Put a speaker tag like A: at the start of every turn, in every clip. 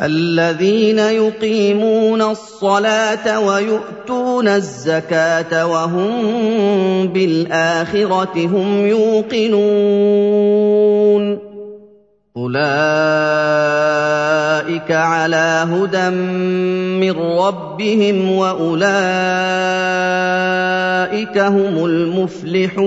A: الذين يقيمون الصلاة ويؤتون الزكاة وهم بالآخرة هم يوقنون. أولئك على هدى من ربهم وأولئك هم المفلحون.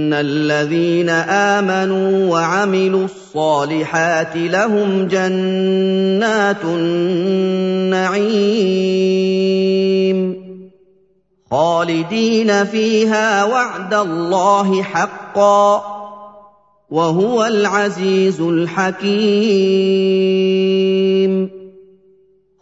A: ان الذين امنوا وعملوا الصالحات لهم جنات النعيم خالدين فيها وعد الله حقا وهو العزيز الحكيم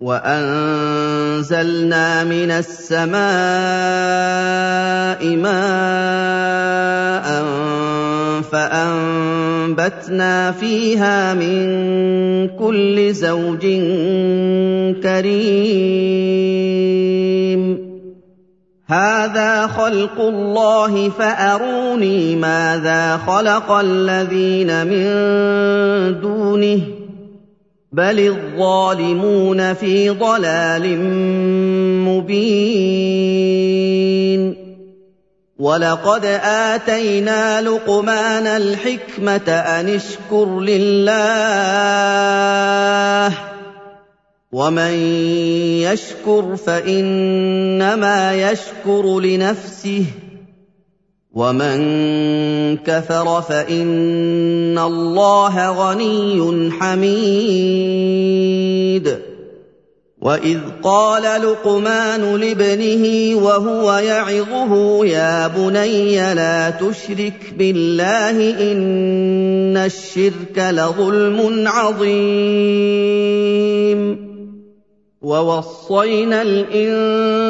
A: وانزلنا من السماء ماء فانبتنا فيها من كل زوج كريم هذا خلق الله فاروني ماذا خلق الذين من دونه بل الظالمون في ضلال مبين ولقد اتينا لقمان الحكمه ان اشكر لله ومن يشكر فانما يشكر لنفسه ومن كفر فإن الله غني حميد. وإذ قال لقمان لابنه وهو يعظه يا بني لا تشرك بالله إن الشرك لظلم عظيم. ووصينا الانسان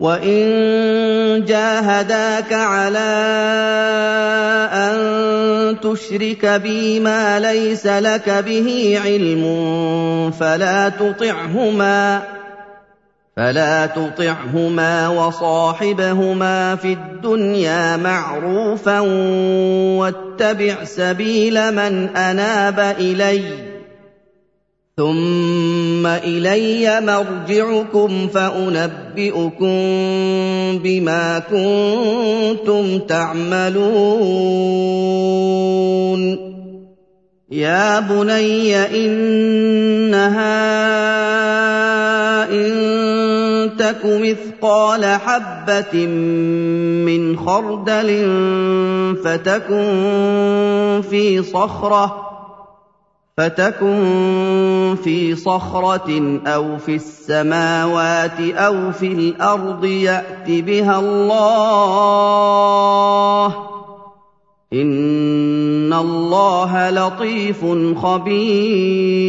A: وان جاهداك على ان تشرك بي ما ليس لك به علم فلا تطعهما وصاحبهما في الدنيا معروفا واتبع سبيل من اناب اليّ ثم الي مرجعكم فانبئكم بما كنتم تعملون يا بني انها ان تك مثقال حبه من خردل فتكن في صخره فتكن في صخرة أو في السماوات أو في الأرض يات بها الله. إن الله لطيف خبير.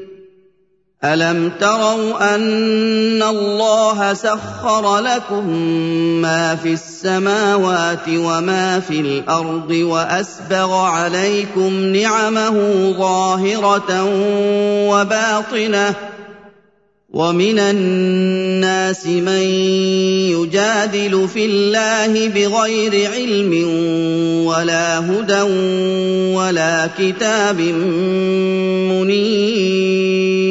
A: الم تروا ان الله سخر لكم ما في السماوات وما في الأرض واسبغ عليكم نعمه ظاهره وباطنه ومن الناس من يجادل في الله بغير علم ولا هدى ولا كتاب منير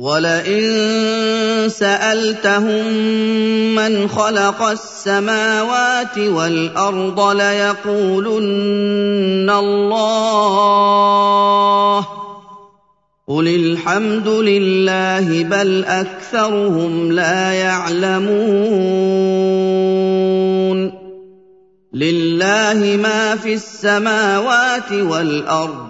A: ولئن سألتهم من خلق السماوات والأرض ليقولن الله قل الحمد لله بل أكثرهم لا يعلمون لله ما في السماوات والأرض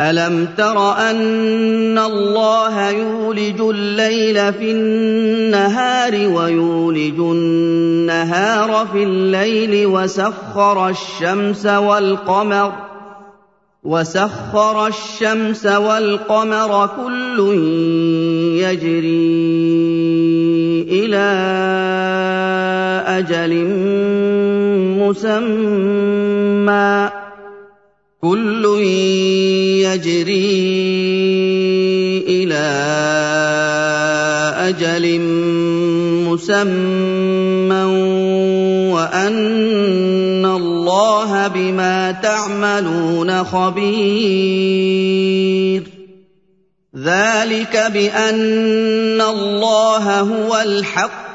A: الم تر ان الله يولج الليل في النهار ويولج النهار في الليل وسخر الشمس والقمر وسخر الشمس والقمر كل يجري إلى أجل مسمى كل يجري إلى أجل مسمى وأن الله بما تعملون خبير. ذلك بأن الله هو الحق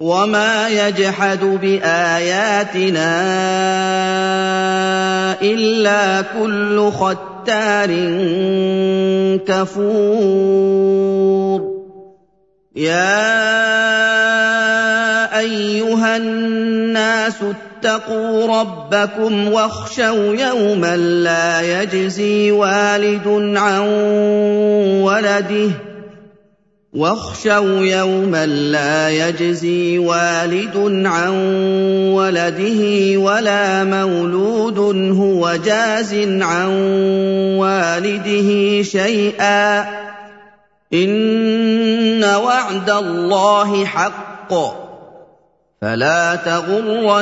A: وما يجحد باياتنا الا كل ختار كفور يا ايها الناس اتقوا ربكم واخشوا يوما لا يجزي والد عن ولده واخشوا يوما لا يجزي والد عن ولده ولا مولود هو جاز عن والده شيئا. إن وعد الله حق. فلا تغرنكم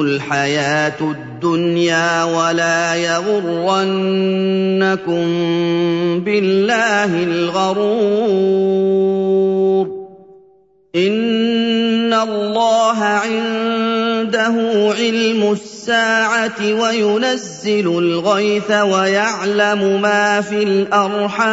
A: الحياة الدنيا ولا يغرنكم بالله الغرور. إن الله عنده علم الساعة وينزل الغيث ويعلم ما في الأرحام.